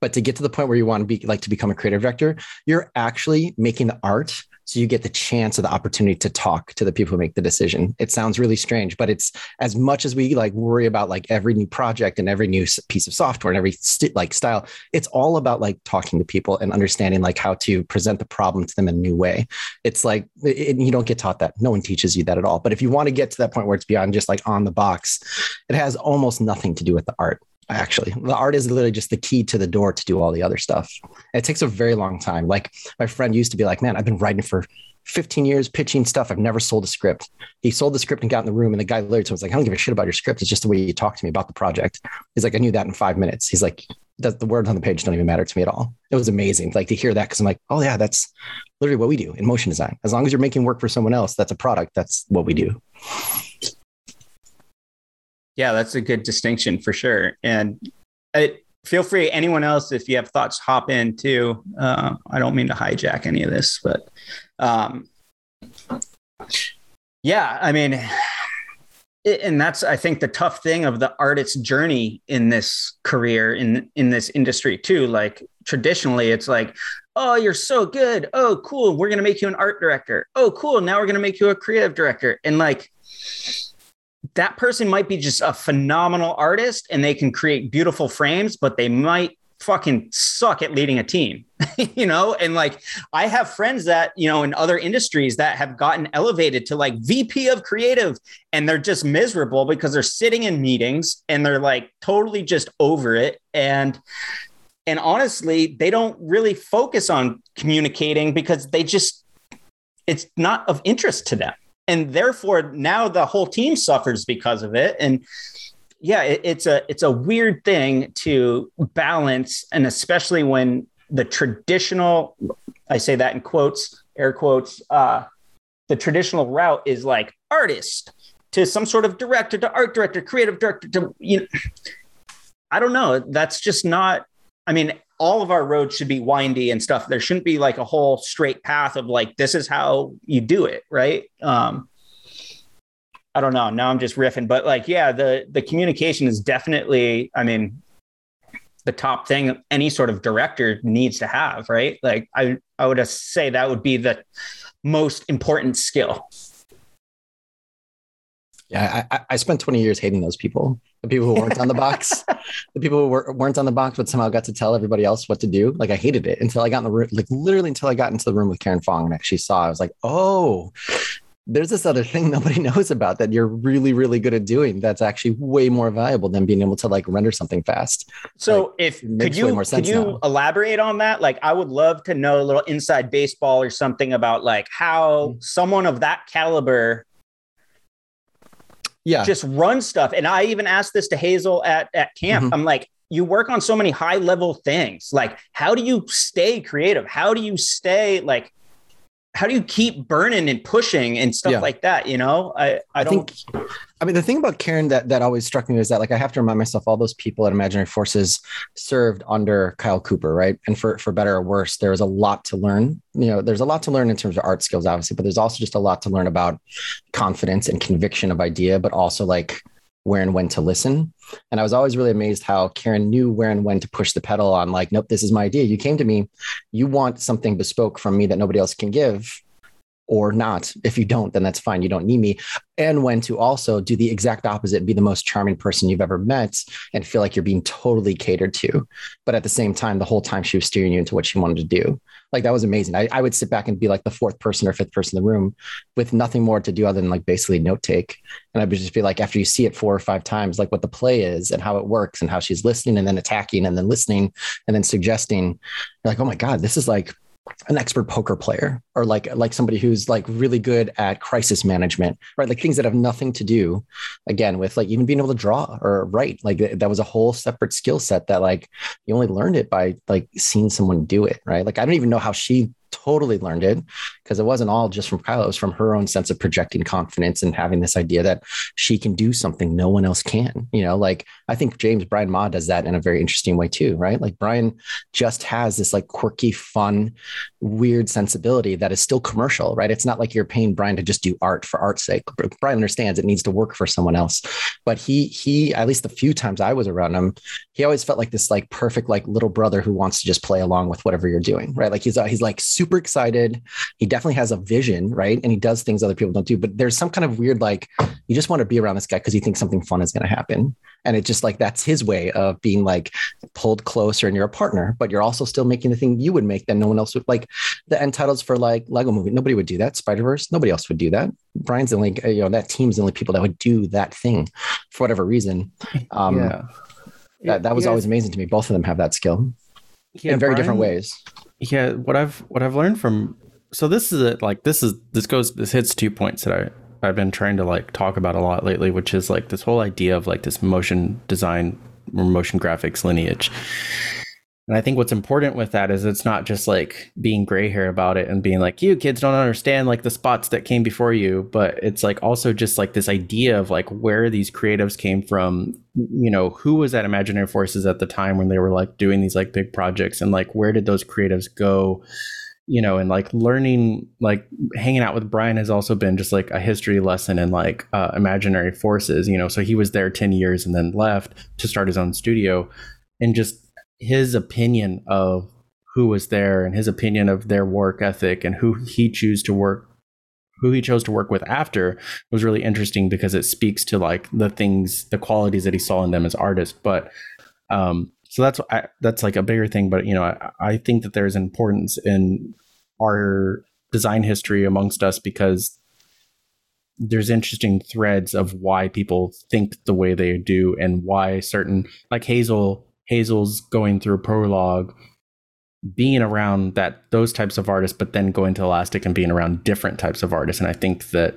But to get to the point where you want to be like to become a creative director, you're actually making the art so you get the chance or the opportunity to talk to the people who make the decision. It sounds really strange but it's as much as we like worry about like every new project and every new piece of software and every st- like style it's all about like talking to people and understanding like how to present the problem to them in a new way. It's like it, you don't get taught that. No one teaches you that at all. But if you want to get to that point where it's beyond just like on the box it has almost nothing to do with the art actually. The art is literally just the key to the door to do all the other stuff. It takes a very long time. Like my friend used to be like man i've been writing for 15 years pitching stuff. I've never sold a script. He sold the script and got in the room and the guy literally was like i don't give a shit about your script. It's just the way you talk to me about the project. He's like i knew that in five minutes. He's like the, the words on the page don't even matter to me at all. It was amazing like to hear that because i'm like oh yeah that's literally what we do in motion design. As long as you're making work for someone else that's a product. That's what we do Yeah, that's a good distinction for sure. And it, feel free, anyone else, if you have thoughts, hop in too. Uh, I don't mean to hijack any of this, but um, yeah, I mean, it, and that's I think the tough thing of the artist's journey in this career in in this industry too. Like traditionally, it's like, oh, you're so good. Oh, cool. We're gonna make you an art director. Oh, cool. Now we're gonna make you a creative director. And like that person might be just a phenomenal artist and they can create beautiful frames, but they might fucking suck at leading a team, you know? And like, I have friends that, you know, in other industries that have gotten elevated to like VP of creative and they're just miserable because they're sitting in meetings and they're like totally just over it. And, and honestly, they don't really focus on communicating because they just, it's not of interest to them and therefore now the whole team suffers because of it. And yeah it, it's a it's a weird thing to balance and especially when the traditional i say that in quotes air quotes uh the traditional route is like artist to some sort of director to art director creative director to you know i don't know. That's just not i mean all of our roads should be windy and stuff. There shouldn't be like a whole straight path of like, this is how you do it. Right. Um, I don't know. Now I'm just riffing, but like, yeah, the, the communication is definitely, I mean, the top thing any sort of director needs to have, right? Like I, I would say that would be the most important skill. Yeah, I, I- I spent 20 years hating those people. The people who weren't on the box, the people who were, weren't on the box, but somehow got to tell everybody else what to do. Like I hated it until I got in the room, like literally until I got into the room with Karin Fong and actually saw. I was like, oh, there's this other thing nobody knows about that you're really, really good at doing. That's actually way more valuable than being able to like render something fast. So if could you more could you now. elaborate on that? Like I would love to know a little inside baseball or something about like how Mm-hmm. someone of that caliber Yeah. just run stuff. And I even asked this to Hazel at at camp. Mhm. I'm like, you work on so many high level things. Like, how do you stay creative? How do you stay like? How do you keep burning and pushing and stuff Yeah. like that? You know, I I, I think I mean the thing about Karin that that always struck me was that like I have to remind myself all those people at Imaginary Forces served under Kyle Cooper, right? And for for better or worse, there was a lot to learn. You know, there's a lot to learn in terms of art skills, obviously, but there's also just a lot to learn about confidence and conviction of idea, but also like where and when to listen. And I was always really amazed how Karin knew where and when to push the pedal on like, nope, this is my idea. You came to me, you want something bespoke from me that nobody else can give or not. If you don't, then that's fine. You don't need me and when to also do the exact opposite, be the most charming person you've ever met and feel like you're being totally catered to. But at the same time, the whole time she was steering you into what she wanted to do. Like that was amazing. I, I would sit back and be like the fourth person or fifth person in the room with nothing more to do other than like basically note take. And I would just be like, after you see it four or five times, like what the play is and how it works and how she's listening and then attacking and then listening and then suggesting, like, oh my God, this is like an expert poker player or like like somebody who's like really good at crisis management right? Like things that have nothing to do again with like even being able to draw or write. Like that was a whole separate skill set that like you only learned it by like seeing someone do it right? Like i don't even know how she totally learned it because it wasn't all just from Kyle. It was from her own sense of projecting confidence and having this idea that she can do something no one else can. You know, like I think James Brian Mah does that in a very interesting way too, right? Like Brian just has this like quirky, fun, weird sensibility that is still commercial, right? It's not like you're paying Brian to just do art for art's sake. Brian understands it needs to work for someone else. But he he at least the few times I was around him, he always felt like this like perfect like little brother who wants to just play along with whatever you're doing, right? Like he's he's like super excited. He definitely has a vision, right? And he does things other people don't do. But there's some kind of weird like you just want to be around this guy because you think something fun is going to happen. And it just like that's his way of being like pulled closer and you're a partner, but you're also still making the thing you would make that no one else would like the end titles for like Lego movie. Nobody would do that. Spider Verse, nobody else would do that. Brian's the only, you know, that team's the only people that would do that thing for whatever reason. Um, yeah. that, that was Yeah. always amazing to me. Both of them have that skill Yeah, in very different ways. Yeah what i've what i've learned from so this is it like this is this goes this hits two points that i i've been trying to like talk about a lot lately which is like this whole idea of like this motion design or motion graphics lineage and i think what's important with that is it's not just like being gray hair about it and being like you kids don't understand like the spots that came before you but it's like also just like this idea of like where these creatives came from you know who was at imaginary forces at the time when they were like doing these like big projects and like where did those creatives go you know and like learning like hanging out with brian has also been just like a history lesson in like uh, imaginary forces you know so he was there 10 years and then left to start his own studio and just his opinion of who was there and his opinion of their work ethic and who he chose to work who he chose to work with after was really interesting because it speaks to like the things the qualities that he saw in them as artists. But um so that's I, that's like a bigger thing. But you know I, I think that there's importance in our design history amongst us because there's interesting threads of why people think the way they do and why certain like hazel hazel's going through prologue being around that those types of artists but then going to elastic and being around different types of artists. And i think that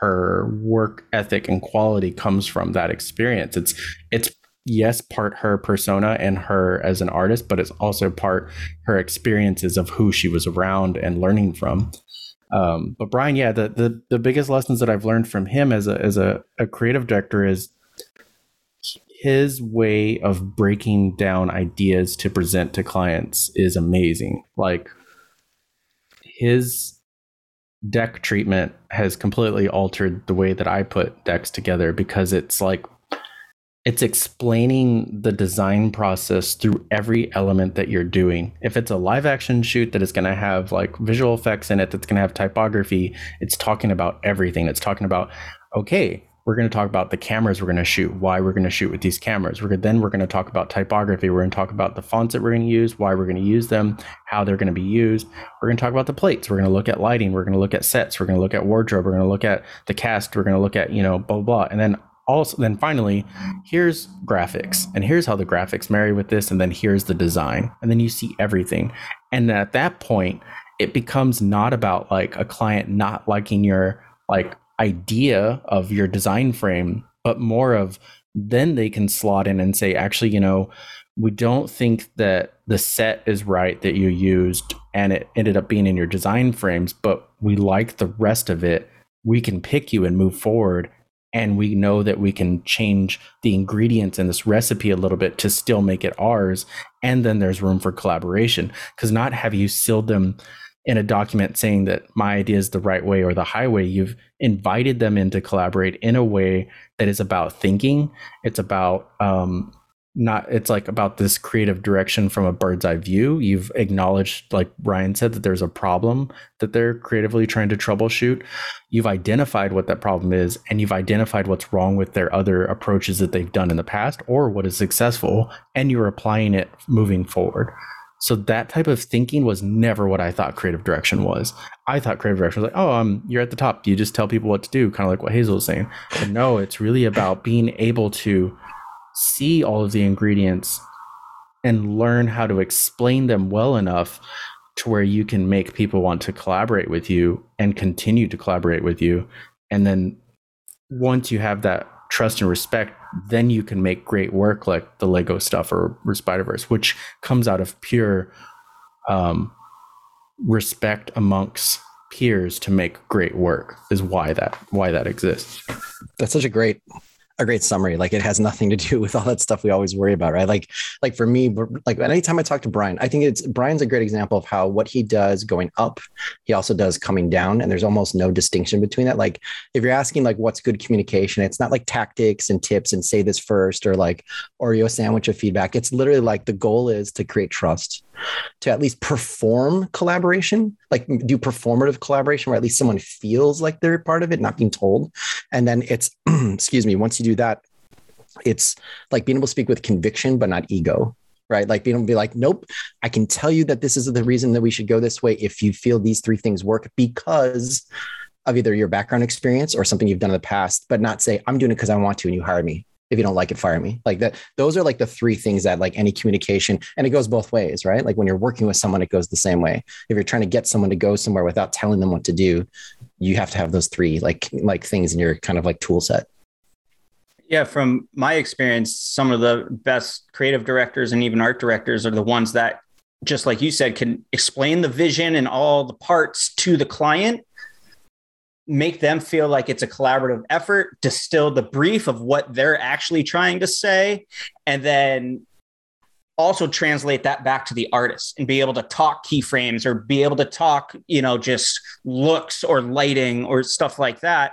her work ethic and quality comes from that experience. It's it's yes part her persona and her as an artist but it's also part her experiences of who she was around and learning from. Um, but brian yeah the, the the biggest lessons that i've learned from him as a as a, a creative director is his way of breaking down ideas to present to clients is amazing. Like his deck treatment has completely altered the way that I put decks together because it's like it's explaining the design process through every element that you're doing. If it's a live action shoot that is going to have like visual effects in it, that's going to have typography, it's talking about everything. It's talking about, okay, we're going to talk about the cameras we're going to shoot, why we're going to shoot with these cameras. We're then we're going to talk about typography. We're going to talk about the fonts that we're going to use, why we're going to use them, how they're going to be used. We're going to talk about the plates. We're going to look at lighting. We're going to look at sets. We're going to look at wardrobe. We're going to look at the cast. We're going to look at you know blah blah. blah. And then also then finally here's graphics and here's how the graphics marry with this and then here's the design and then you see everything and at that point it becomes not about like a client not liking your like idea of your design frame but more of then they can slot in and say actually you know we don't think that the set is right that you used and it ended up being in your design frames but we like the rest of it. We can pick you and move forward and we know that we can change the ingredients in this recipe a little bit to still make it ours and then there's room for collaboration. Because not have you sealed them in a document saying that my idea is the right way or the highway you've invited them in to collaborate in a way that is about thinking. It's about um, not it's like about this creative direction from a bird's eye view. You've acknowledged like ryan said that there's a problem that they're creatively trying to troubleshoot. You've identified what that problem is and you've identified what's wrong with their other approaches that they've done in the past or what is successful and you're applying it moving forward so that type of thinking was never what I thought creative direction was. I thought creative direction was like, oh, um, you're at the top. You just tell people what to do, kind of like what Hazel was saying. But no, it's really about being able to see all of the ingredients and learn how to explain them well enough to where you can make people want to collaborate with you and continue to collaborate with you. And then once you have that trust and respect, then you can make great work like the Lego stuff or, or Spider Verse, which comes out of pure um, respect amongst peers to make great work. Is why that why that exists. That's such a great a great summary. Like it has nothing to do with all that stuff we always worry about, right? Like, like for me, like anytime I talk to Brian, I think it's Brian's a great example of how what he does going up, he also does coming down, and there's almost no distinction between that. Like, if you're asking like what's good communication, it's not like tactics and tips and say this first or like Oreo sandwich of feedback. It's literally like the goal is to create trust to at least perform collaboration, like do performative collaboration where at least someone feels like they're part of it, not being told. And then it's, excuse me, once you do that, it's like being able to speak with conviction, but not ego, right? Like being able to be like, nope, I can tell you that this is the reason that we should go this way if you feel these three things work because of either your background experience or something you've done in the past, but not say, I'm doing it because I want to and you hire me if you don't like it fire me. Like that those are like the three things that like any communication and it goes both ways right? Like when you're working with someone it goes the same way. If you're trying to get someone to go somewhere without telling them what to do you have to have those three like like things in your kind of like tool set. Yeah from my experience some of the best creative directors and even art directors are the ones that just like you said can explain the vision and all the parts to the client make them feel like it's a collaborative effort, distill the brief of what they're actually trying to say, and then also translate that back to the artist and be able to talk keyframes or be able to talk, you know, just looks or lighting or stuff like that.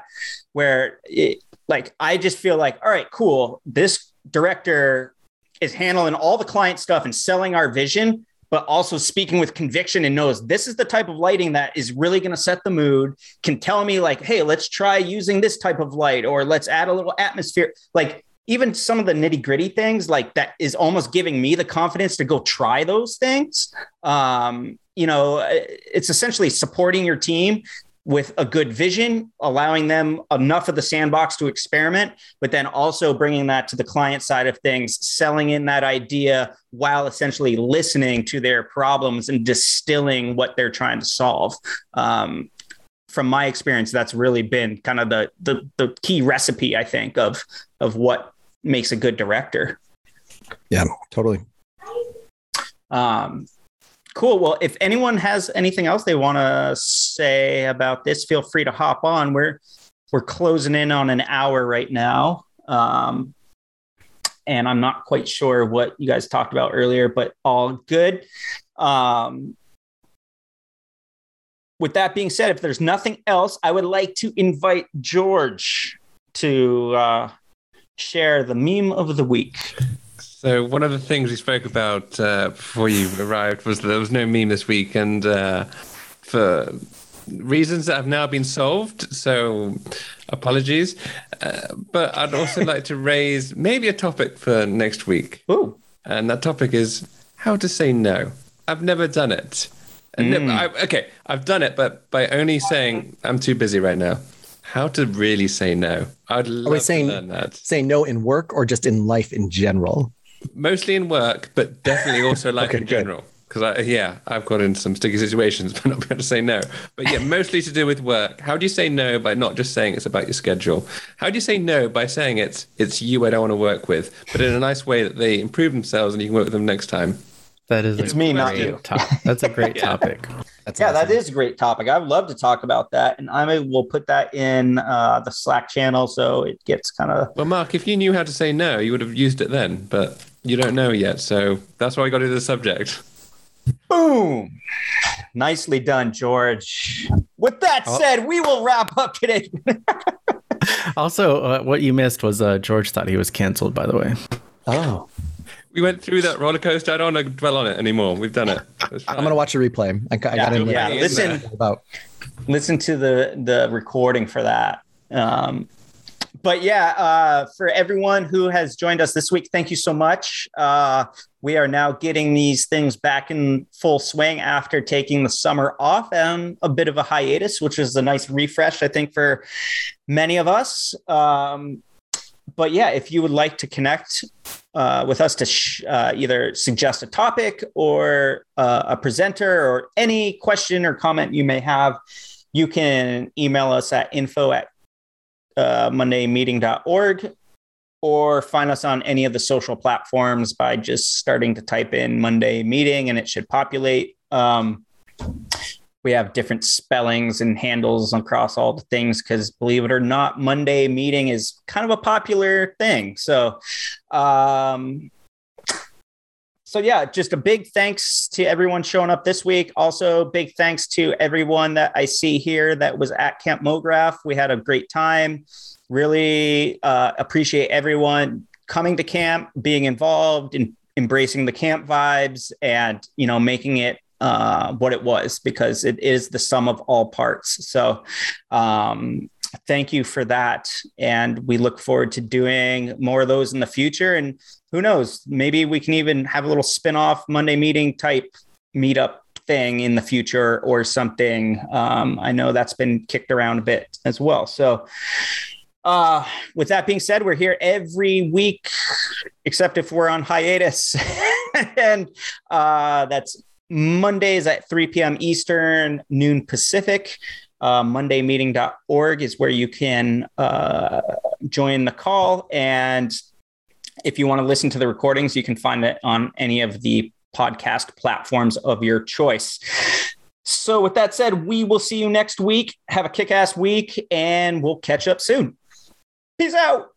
Where it, like, I just feel like, all right, cool. This director is handling all the client stuff and selling our vision but also speaking with conviction and knows this is the type of lighting that is really going to set the mood, can tell me, like, hey, let's try using this type of light or let's add a little atmosphere. Like, even some of the nitty gritty things, like that is almost giving me the confidence to go try those things. Um, you know, it's essentially supporting your team with a good vision, allowing them enough of the sandbox to experiment, but then also bringing that to the client side of things, selling in that idea while essentially listening to their problems and distilling what they're trying to solve. Um, from my experience, that's really been kind of the, the the key recipe, I think, of of what makes a good director. Yeah, totally. Um, Cool. Well, if anyone has anything else they want to say about this, feel free to hop on. We're we're closing in on an hour right now. Um, and I'm not quite sure what you guys talked about earlier, but all good. Um, with that being said, if there's nothing else, I would like to invite George to uh, share the meme of the week. So one of the things we spoke about uh, before you arrived was that there was no meme this week, and uh, for reasons that have now been solved. So apologies. Uh, but I'd also like to raise maybe a topic for next week. Ooh. And that topic is how to say no. I've never done it. No- Mm. I, okay, I've done it, but by only saying I'm too busy right now. How to really say no? I'd love Are we saying to learn that. say no in work or just in life in general? Mostly in work, but definitely also life Okay, in good. general. Because I, yeah, I've got in some sticky situations, but not be able to say no. But yeah, mostly to do with work. How do you say no by not just saying it's about your schedule? How do you say no by saying it's it's you I don't want to work with, but in a nice way that they improve themselves and you can work with them next time? That is It's a me, not great you. top- That's a great Yeah. topic. That's yeah, that awesome. is a great topic. I would love to talk about that, and I will put that in uh, the Slack channel so it gets kind of Well, Mark, if you knew how to say no, you would have used it then, but you don't know yet. So that's why I got into the subject. boom. Nicely done, George. With that Oh. said, we will wrap up today. Also, uh, what you missed was uh, George thought he was canceled. By the way, Oh, We went through that roller coaster. I don't want to dwell on it anymore. We've done it. I'm gonna watch a replay. I, got- I got Yeah, in. yeah, listen. about listen to the the recording for that. Um, but yeah, uh, for everyone who has joined us this week, thank you so much. Uh, we are now getting these things back in full swing after taking the summer off and a bit of a hiatus, which was a nice refresh, I think, for many of us. Um, but yeah, if you would like to connect uh, with us to sh- uh, either suggest a topic or uh, a presenter or any question or comment you may have, you can email us at info at uh, mondaymeeting.org or find us on any of the social platforms by just starting to type in Monday meeting and it should populate. Um, we have different spellings and handles across all the things because believe it or not, Monday meeting is kind of a popular thing. So, um, so yeah, just a big thanks to everyone showing up this week. Also, big thanks to everyone that I see here that was at Camp Mograph. We had a great time. Really uh, appreciate everyone coming to camp, being involved, and embracing the camp vibes, and you know, making it uh, what it was because it is the sum of all parts. So, um, thank you for that, and we look forward to doing more of those in the future. And who knows, maybe we can even have a little spin-off Monday meeting type meetup thing in the future or something. Um, I know that's been kicked around a bit as well. So. Uh, with that being said, we're here every week, except if we're on hiatus. and uh, that's Mondays at 3 p.m. Eastern, noon Pacific. Uh, MondayMeeting.org is where you can uh, join the call. And if you want to listen to the recordings, you can find it on any of the podcast platforms of your choice. So, with that said, we will see you next week. Have a kick ass week, and we'll catch up soon. Peace out.